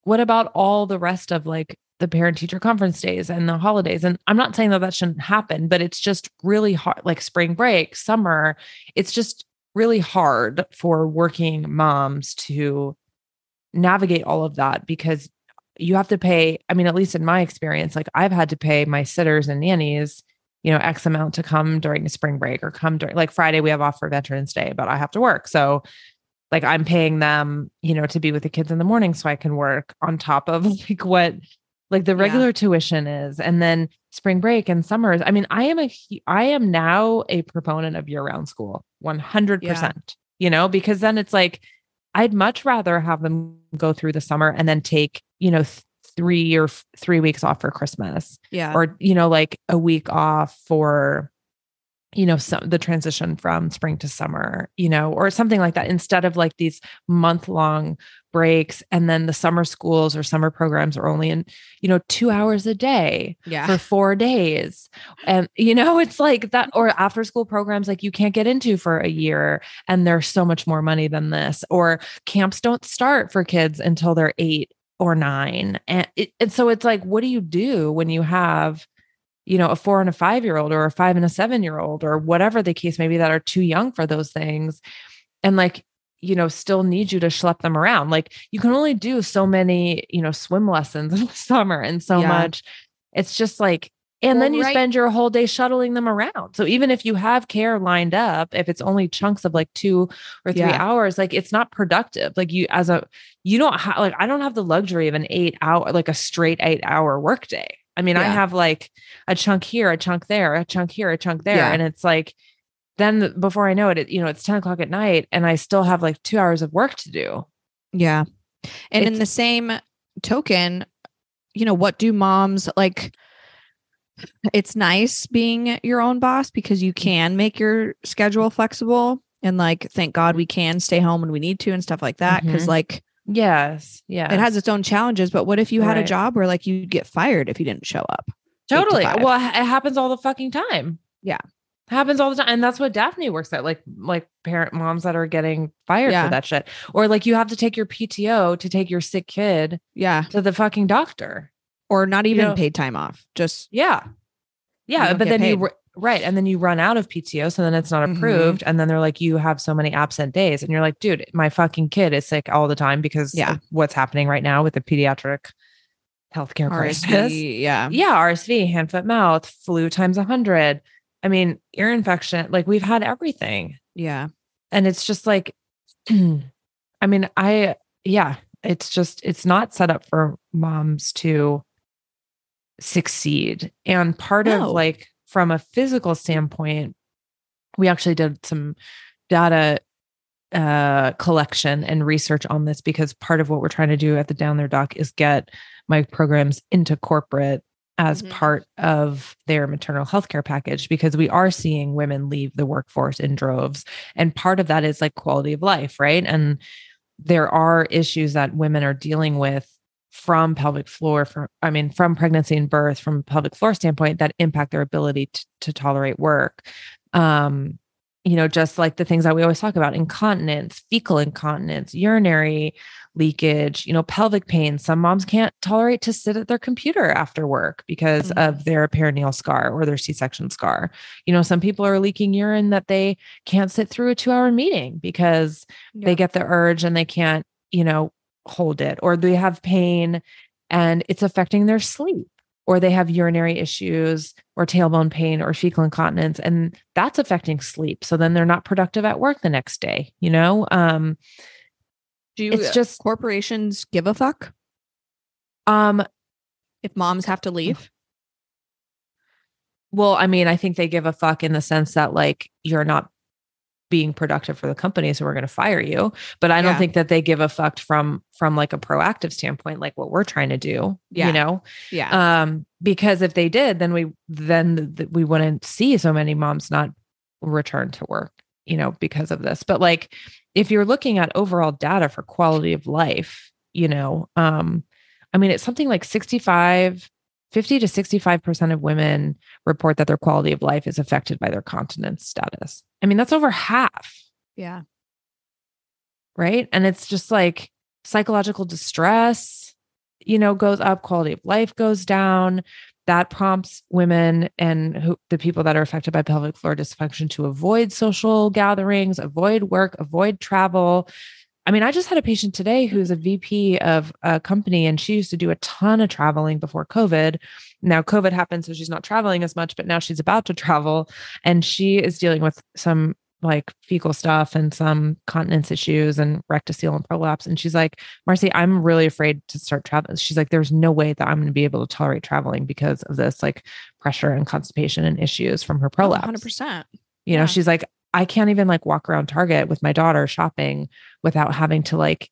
S2: what about all the rest of like the parent teacher conference days and the holidays. And i'm not saying that that shouldn't happen but it's just really hard like spring break summer it's just really hard for working moms to navigate all of that because you have to pay i mean at least in my experience like i've had to pay my sitters and nannies you know x amount to come during a spring break or come during like friday we have off for veterans day but i have to work. So like i'm paying them you know to be with the kids in the morning so i can work on top of like what like the
S1: Yeah.
S2: regular tuition is and then spring break and summers i mean i am a i am now a proponent of year round school 100% you know because then it's like i'd much rather have them go through the summer and then take you know th- three or f- three weeks off for christmas
S1: Yeah.
S2: or you know like a week off for you know some the transition from spring to summer you know or something like that instead of like these month long breaks and then the summer schools or summer programs are only in you know 2 hours a day
S1: yeah.
S2: for 4 days. And you know it's like that or after school programs like you can't get into for a year and there's so much more money than this or camps don't start for kids until they're 8 or 9 and it, and so it's like what do you do when you have you know a 4 and a 5 year old or a 5 and a 7 year old or whatever the case may be that are too young for those things? And like you know still need you to schlep them around like you can only do so many you know swim lessons in the summer and so
S1: Yeah.
S2: much it's just like and then you
S1: right-
S2: spend your whole day shuttling them around so even if you have care lined up if it's only chunks of like two or three
S1: Yeah.
S2: hours like it's not productive like you as a you don't have like i don't have the luxury of an eight hour like a straight eight hour workday i mean i have like a chunk here a chunk there a chunk here a chunk there
S1: Yeah.
S2: and it's like then before i know it, it you know it's 10 o'clock at night and i still have like two hours of work to do
S1: Yeah. And in the same token, you know, what do moms like? It's nice being your own boss because you can make your schedule flexible. And like, thank God we can stay home when we need to and stuff like that. Because,
S2: Mhm.
S1: like,
S2: yes yeah
S1: it has its own challenges. But what if you had a job where like you'd get fired if you didn't show up?
S2: Totally.
S1: five.
S2: Well, it happens all the fucking time.
S1: Yeah.
S2: Happens all the time. And that's what Daphne works at, like like parent moms that are getting fired
S1: Yeah.
S2: for that shit. Or like you have to take your PTO to take your sick kid
S1: Yeah.
S2: to the fucking doctor.
S1: Or not even
S2: know-
S1: paid time off. Just,
S2: Yeah. Yeah. But then you
S1: paid.
S2: ru- right. And then you run out of PTO. So then it's not
S1: Mhm.
S2: approved. And then they're like, you have so many absent days. And you're like, dude, my fucking kid is sick all the time because
S1: Yeah.
S2: what's happening right now with the pediatric healthcare crisis.
S1: Yeah.
S2: yeah rsv hand foot mouth flu times a 100 i mean ear infection like we've had everything
S1: Yeah.
S2: and it's just like i mean i yeah it's just it's not set up for moms to succeed and part
S1: No.
S2: of like from a physical standpoint we actually did some data uh collection and research on this because part of what we're trying to do at the down there doc is get my programs into corporate as
S1: Mhm.
S2: part of their maternal health care package because we are seeing women leave the workforce in droves. And part of that is like quality of life right? And there are issues that women are dealing with from pelvic floor from i mean from pregnancy and birth from a pelvic floor standpoint that impact their ability to, to tolerate work. Um you know just like the things that we always talk about incontinence fecal incontinence urinary leakage you know pelvic pain. Some moms can't tolerate to sit at their computer after work because
S1: Mhm.
S2: of their perineal scar or their c-section scar. You know some people are leaking urine that they can't sit through a two hour meeting because they get the urge and they can't you know hold it or they have pain and it's affecting their sleep or they have urinary issues or tailbone pain or fecal incontinence and that's affecting sleep. So then they're not productive at work the next day you know? Um
S1: Do you,
S2: it's just
S1: corporations give a fuck
S2: um
S1: if moms have to leave?
S2: well i mean i think they give a fuck in the sense that like you're not being productive for the company so we're going to fire you but i don't think that they give a fuck from from like a proactive standpoint like what we're trying to do
S1: Yeah.
S2: you know
S1: Yeah.
S2: um because if they did then we then th- th- we wouldn't see so many moms not return to work you know because of this but like if you're looking at overall data for quality of life you know um i mean it's something like 65 50 to 65% of women report that their quality of life is affected by their continence status. I mean that's over half.
S1: Yeah.
S2: right? And it's just like psychological distress you know goes up quality of life goes down that prompts women and who, the people that are affected by pelvic floor dysfunction to avoid social gatherings avoid work avoid travel. I mean i just had a patient today who's a vp of a company and she used to do a ton of traveling before covid. Now covid happened so she's not traveling as much but now she's about to travel and she is dealing with some like fecal stuff and some continence issues and rectocele and prolapse. And she's like, Marcy, I'm really afraid to start traveling. She's like, there's no way that I'm going to be able to tolerate traveling because of this like pressure and constipation and issues from her oh, prolapse.
S1: Hundred percent.
S2: You know,
S1: yeah.
S2: she's like, I can't even like walk around Target with my daughter shopping without having to like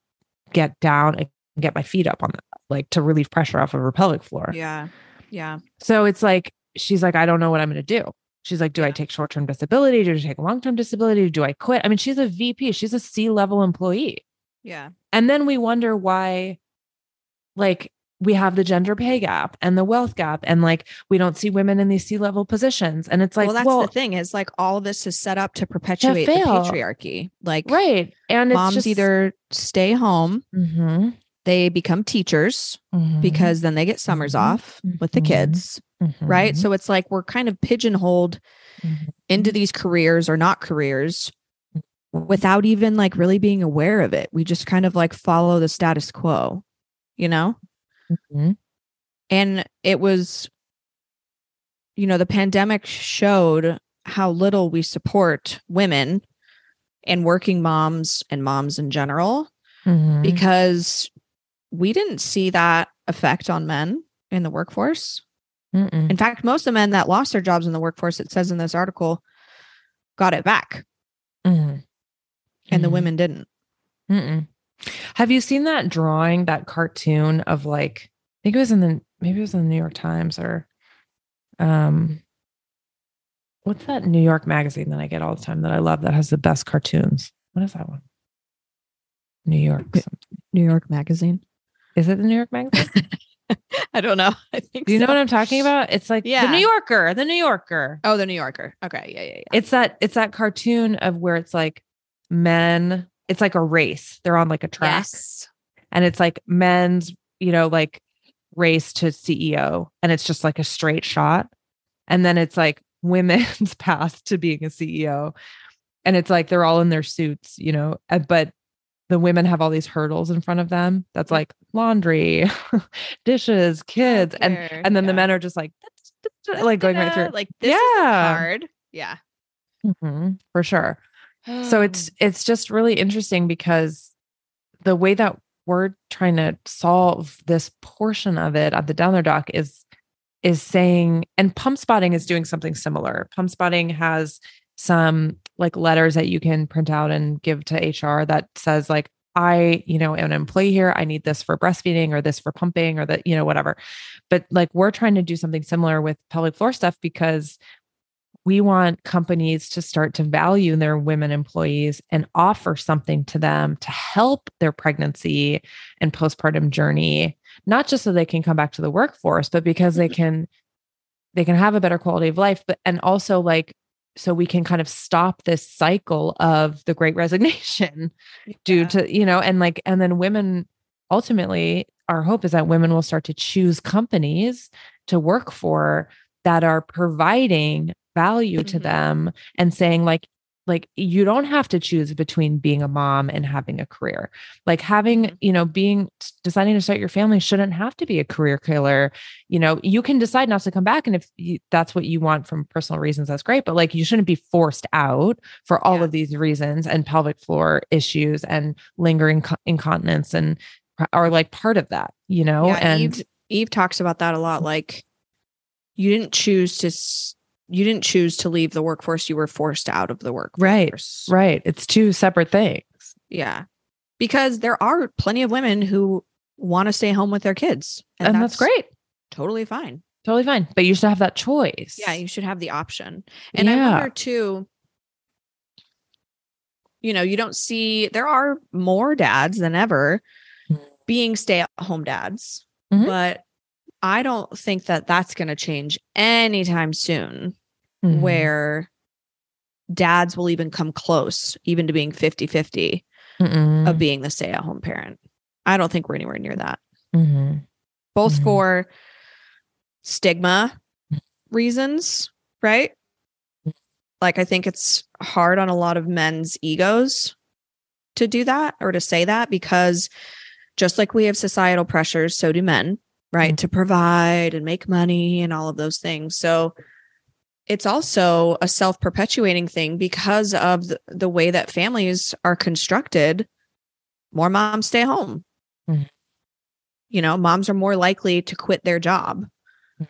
S2: get down and get my feet up on the like to relieve pressure off of her pelvic floor.
S1: Yeah. Yeah.
S2: So it's like, she's like, I don't know what I'm going to do. She's like, do I take short term disability? Do I take long term disability? Do I quit? I mean, she's a VP, she's a C level employee.
S1: Yeah.
S2: And then we wonder why, like, we have the gender pay gap and the wealth gap, and like, we don't see women in these C level positions. And it's like,
S1: well, that's
S2: well,
S1: the thing is like all of this is set up to perpetuate the patriarchy. Like
S2: right. And it's
S1: moms
S2: just
S1: either stay home,
S2: Mhm,
S1: they become teachers
S2: mhm,
S1: because then they get summers
S2: Mhm.
S1: off with the
S2: Mhm.
S1: kids, right?
S2: mhm,
S1: So it's like we're kind of pigeonholed
S2: mhm.
S1: into these careers or not careers without even like really being aware of it. We just kind of like follow the status quo, you know? And it was, you know, the pandemic showed how little we support women and working moms and moms in general because we didn't see that effect on men in the workforce.
S2: Mm-mm.
S1: In fact, most of the men that lost their jobs in the workforce, it says in this article, got it back
S2: Mhm.
S1: and the
S2: Mhm.
S1: women didn't.
S2: Mm-mm. Have you seen that drawing, that cartoon of like, I think it was in the maybe it was in the New York Times or um what's that New York magazine that I get all the time that I love that has the best cartoons? What is that one? New York. something.
S1: New York Magazine.
S2: Is it the New York magazine?
S1: I don't know. I think
S2: Do you know what I'm talking about? It's like
S1: yeah.
S2: the New Yorker, the New Yorker.
S1: Oh, the New Yorker. Okay. Yeah. Yeah. Yeah.
S2: It's that it's that cartoon of where it's like men, it's like a race. They're on like a track.
S1: yes.
S2: and it's like men's, you know, like race to CEO, and it's just like a straight shot. And then it's like women's path to being a CEO. And it's like they're all in their suits, you know, but the women have all these hurdles in front of them. That's like laundry, dishes, kids. And and then the men are just like like going right through.
S1: Like this is
S2: Yeah.
S1: hard. Yeah.
S2: Mhm, for sure. so it's it's just really interesting because the way that we're trying to solve this portion of it at the down there doc is is saying and Pumpspotting is doing something similar Pumpspotting has some like letters that you can print out and give to hr that says like i you know am an employee here. I need this for breastfeeding or this for pumping or that you know whatever. But like we're trying to do something similar with pelvic floor stuff because we want companies to start to value their women employees and offer something to them to help their pregnancy and postpartum journey not just so they can come back to the workforce but because they mm-hmm. can they can have a better quality of life but and also like so we can kind of stop this cycle of the great resignation due to you know and like and then women ultimately our hope is that women will start to choose companies to work for that are providing value to
S1: Mhm.
S2: them and saying like like you don't have to choose between being a mom and having a career like having
S1: Mhm.
S2: you know being deciding to start your family shouldn't have to be a career killer you know you can decide not to come back and if you, that's what you want from personal reasons that's great but like you shouldn't be forced out for all
S1: Yeah.
S2: of these reasons and pelvic floor issues and lingering co- incontinence and are like part of that you know
S1: yeah,
S2: and
S1: Eve, Eve talks about that a lot. Like, you didn't choose to, s- you didn't choose to leave the workforce. You were forced out of the workforce.
S2: right Right. it's two separate things
S1: Yeah, because there are plenty of women who want to stay home with their kids,
S2: and, that's, great
S1: Totally fine.
S2: totally fine but you should have that choice
S1: Yeah, you should have the option. And I wonder too, you know, you don't see there are more dads than ever
S2: Mhm.
S1: being stay-at-home dads,
S2: Mhm.
S1: but I don't think that that's going to change anytime soon
S2: Mhm.
S1: where dads will even come close even to being 50-50 of being the stay-at-home parent. I don't think we're anywhere near that.
S2: Mhm.
S1: Both
S2: Mhm.
S1: for stigma reasons, right? Like I think it's hard on a lot of men's egos to do that or to say that because just like we have societal pressures, so do men, right?
S2: Mhm.
S1: To provide and make money and all of those things. So it's also a self perpetuating thing because of the, the way that families are constructed. More moms stay home.
S2: Mhm.
S1: You know, moms are more likely to quit their job
S2: Mhm.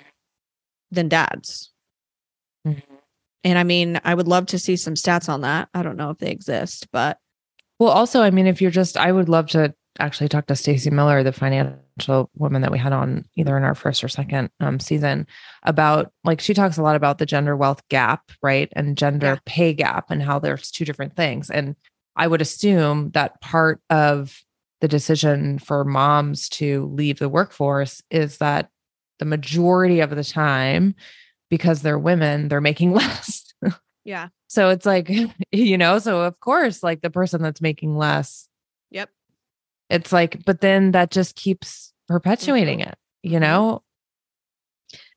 S1: than dads.
S2: Mhm.
S1: And I mean, I would love to see some stats on that. I don't know if they exist, but
S2: Well, also, I mean, if you're just, I would love to actually talked to Stacey Miller, the financial woman that we had on either in our first or second um, season, about like she talks a lot about the gender wealth gap, right, and gender
S1: Yeah.
S2: pay gap, and how there's two different things. And I would assume that part of the decision for moms to leave the workforce is that the majority of the time, because they're women, they're making less.
S1: yeah.
S2: So it's like, you know, so of course, like the person that's making less,
S1: Yep.
S2: It's like, but then that just keeps perpetuating it, you
S1: Mhm.
S2: know?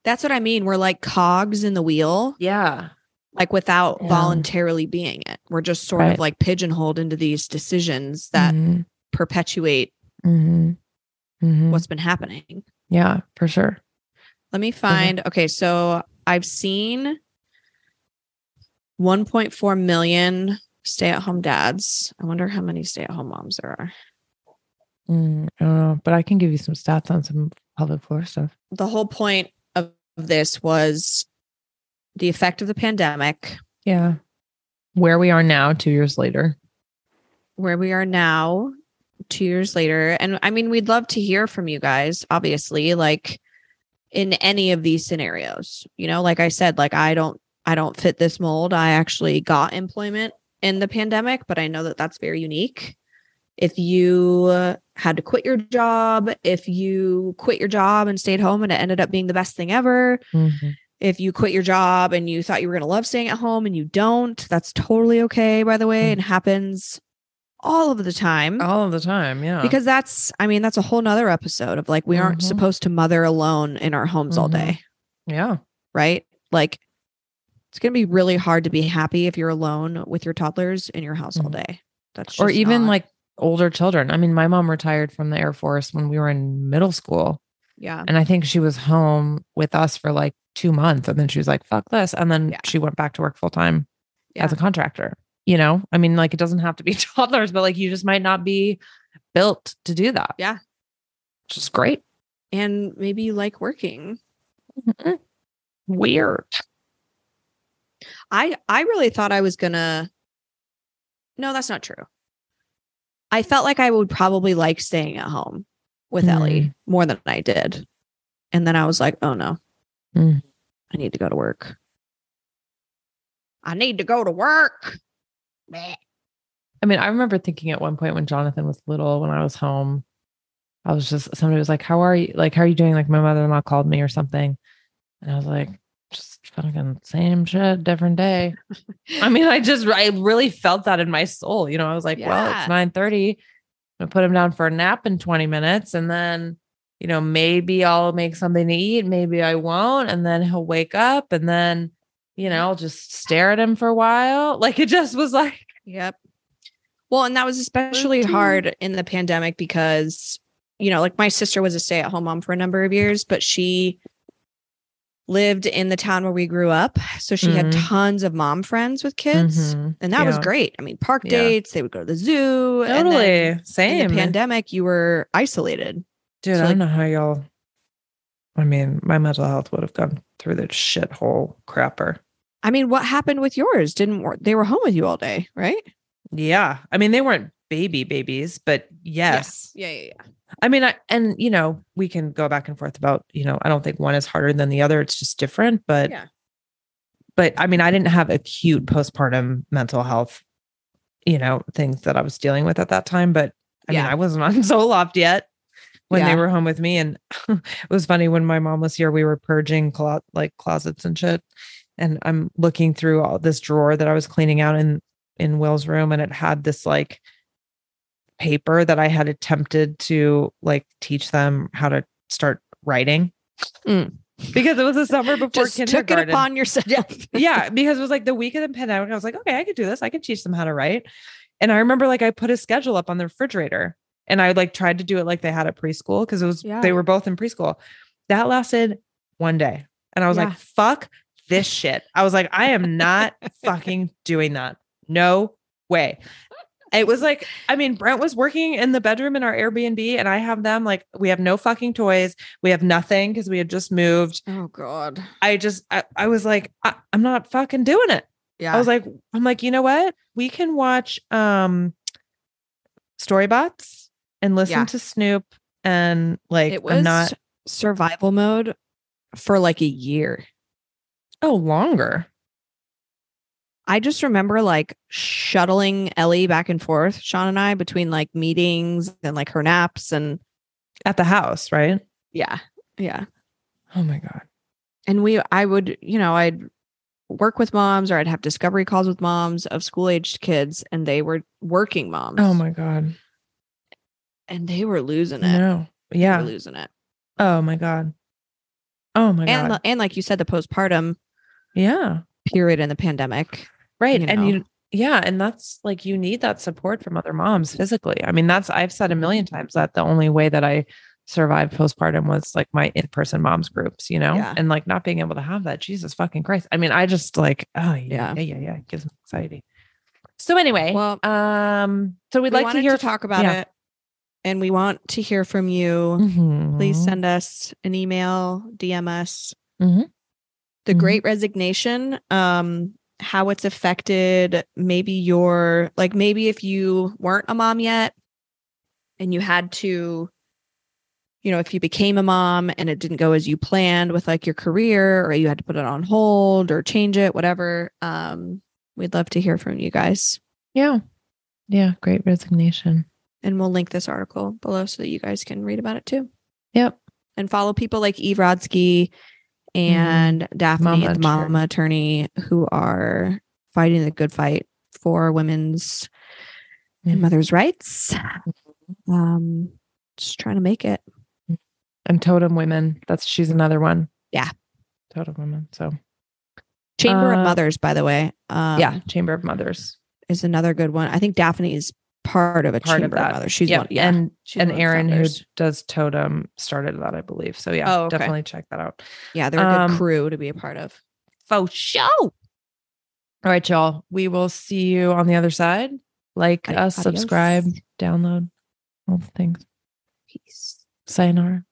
S1: That's what I mean. We're like cogs in the wheel,
S2: Yeah.
S1: like without
S2: Yeah.
S1: voluntarily being it. We're just sort
S2: Right.
S1: of like pigeonholed into these decisions that
S2: Mhm.
S1: perpetuate
S2: Mhm. Mhm.
S1: what's been happening.
S2: yeah, for sure.
S1: Let me find. Okay, so I've seen 1.4 million stay-at-home dads. I wonder how many stay-at-home moms there are.
S2: Mm, I don't know, but I can give you some stats on some pelvic floor stuff.
S1: The whole point of this was the effect of the pandemic,
S2: Yeah. Where we are now, two years later.
S1: where we are now, two years later. And I mean, we'd love to hear from you guys, obviously, like in any of these scenarios. You know, like I said, like I don't I don't fit this mold. I actually got employment in the pandemic, but I know that that's very unique. If you uh, had to quit your job, if you quit your job and stayed home and it ended up being the best thing ever,
S2: Mhm.
S1: if you quit your job and you thought you were going to love staying at home and you don't, that's totally okay, by the way. It happens all of the time
S2: All of the time. Yeah.
S1: because that's, I mean, that's a whole nother episode of like, we aren't
S2: Mhm.
S1: supposed to mother alone in our homes all
S2: Mhm.
S1: day,
S2: yeah.
S1: right? Like, it's going to be really hard to be happy if you're alone with your toddlers in your house all
S2: Mhm.
S1: day. That's
S2: Or even
S1: not-
S2: like older children. I mean, my mom retired from the Air Force when we were in middle school.
S1: yeah,
S2: And I think she was home with us for like two months. And then she was like, fuck this. And then
S1: Yeah.
S2: she went back to work full time as a contractor. You know, I mean, like it doesn't have to be toddlers, but like you just might not be built to do that.
S1: Yeah.
S2: Which is great.
S1: and maybe you like working.
S2: Weird.
S1: I I really thought I was gonna. No, that's not true. I felt like I would probably like staying at home with Ellie more than I did, and then I was like, "Oh no,
S2: Mm.
S1: I need to go to work. I need to go to work."
S2: I mean, I remember thinking at one point when Jonathan was little, when I was home, I was just somebody was like, How are you? Like, how are you doing? Like, my mother in law called me or something. And I was like, Just fucking same shit, different day. I mean, I just, I really felt that in my soul. You know, I was like, Well, it's 9 30. I'm gonna put him down for a nap in 20 minutes. And then, you know, maybe I'll make something to eat. Maybe I won't. And then he'll wake up. And then, you know, I'll just stare at him for a while. Like it just was like,
S1: Yep. Well, and that was especially hard in the pandemic because, you know, like my sister was a stay at home mom for a number of years, but she lived in the town where we grew up. So she had
S2: Mhm.
S1: tons of mom friends with kids.
S2: Mhm.
S1: And that was great. I mean, park
S2: Yeah.
S1: dates, they would go to the zoo. and
S2: totally same.
S1: the pandemic, you were isolated.
S2: Dude,
S1: So,
S2: I
S1: like-
S2: don't know how y'all. I mean, my mental health would have gone through the shithole crapper.
S1: I mean, what happened with yours? Didn't work. They were home with you all day, right?
S2: Yeah. I mean, they weren't baby babies, but yes.
S1: Yeah. Yeah. Yeah.
S2: I mean, I, and you know, we can go back and forth about, you know, I don't think one is harder than the other. It's just different. But,
S1: Yeah.
S2: but I mean, I didn't have acute postpartum mental health, you know, things that I was dealing with at that time. But I mean, I wasn't on Zoloft yet when they were home with me. And it was funny when my mom was here, we were purging clo- like closets and shit. And I'm looking through all this drawer that I was cleaning out in, in Will's room. And it had this like, paper that I had attempted to like teach them how to start writing
S1: Mm.
S2: because it was the summer before
S1: Just took it upon yourself.
S2: yeah, because it was like the week of the pandemic. I was like, okay, I could do this. I could teach them how to write. And I remember like I put a schedule up on the refrigerator and I like tried to do it like they had at preschool because it was
S1: Yeah.
S2: they were both in preschool. That lasted one day. And I was
S1: Yeah.
S2: like, fuck this shit. I was like, I am not fucking doing that. No way. It was like, I mean, Brent was working in the bedroom in our Airbnb, and I have them like, we have no fucking toys. We have nothing because we had just moved.
S1: Oh God.
S2: I just, I, I was like, I, I'm not fucking doing it.
S1: Yeah.
S2: I was like, I'm like, you know what? We can watch um Storybots and listen
S1: Yeah.
S2: to Snoop and like
S1: it
S2: I'm
S1: was
S2: not
S1: survival mode for like a year.
S2: oh longer.
S1: I just remember like shuttling Ellie back and forth, Sean and I, between like meetings and like her naps and
S2: At the house, right?
S1: yeah, yeah.
S2: Oh my God.
S1: And we, I would, you know, I'd work with moms or I'd have discovery calls with moms of school aged kids, and they were working moms.
S2: Oh my God.
S1: and they were losing it.
S2: No.
S1: They
S2: Yeah.
S1: were losing it.
S2: Oh my God. Oh my
S1: and
S2: God.
S1: and like you said, the postpartum
S2: yeah.
S1: period in the pandemic.
S2: Right.
S1: you
S2: and
S1: know.
S2: you, yeah. And that's like, you need that support from other moms physically. I mean, that's, I've said a million times that the only way that I survived postpartum was like my in person moms groups, you know,
S1: Yeah.
S2: and like not being able to have that. Jesus fucking Christ. I mean, I just like, oh, yeah.
S1: Yeah.
S2: Yeah. Yeah. It gives me anxiety. So anyway,
S1: Well,
S2: um, so we'd
S1: we
S2: like to hear
S1: talk about
S2: yeah.
S1: it, and we want to hear from you. Please
S2: Mhm.
S1: send us an email, DM us.
S2: Mhm.
S1: The
S2: Mhm.
S1: Great Resignation. Um, how it's affected maybe your like maybe if you weren't a mom yet and you had to you know if you became a mom and it didn't go as you planned with like your career or you had to put it on hold or change it whatever um we'd love to hear from you guys
S2: Yeah. Yeah. Great resignation.
S1: and we'll link this article below so that you guys can read about it too
S2: Yep.
S1: and follow people like Eve Rodsky and Daphne,
S2: Mama
S1: the
S2: attorney.
S1: mama attorney, who are fighting the good fight for women's and
S2: Mhm.
S1: mothers' rights. Um, just trying to make it.
S2: And Totum Women. That's she's another one.
S1: Yeah.
S2: Totum Women. So
S1: Chamber
S2: Uh,
S1: of Mothers, by the way. Um,
S2: yeah, Chamber of Mothers.
S1: is another good one. I think Daphne is part of a
S2: Part of that.
S1: of Mothers. She's
S2: Yep.
S1: one. Yeah,
S2: And
S1: she's
S2: and Erin who does Totum started that, I believe. So yeah,
S1: Oh, okay.
S2: definitely check that out.
S1: yeah, they're a good
S2: um,
S1: crew to be a part of.
S2: Faux show. All right, y'all. We will see you on the other side. Like us,
S1: adios.
S2: subscribe, download, all the things.
S1: Peace.
S2: Sayonara.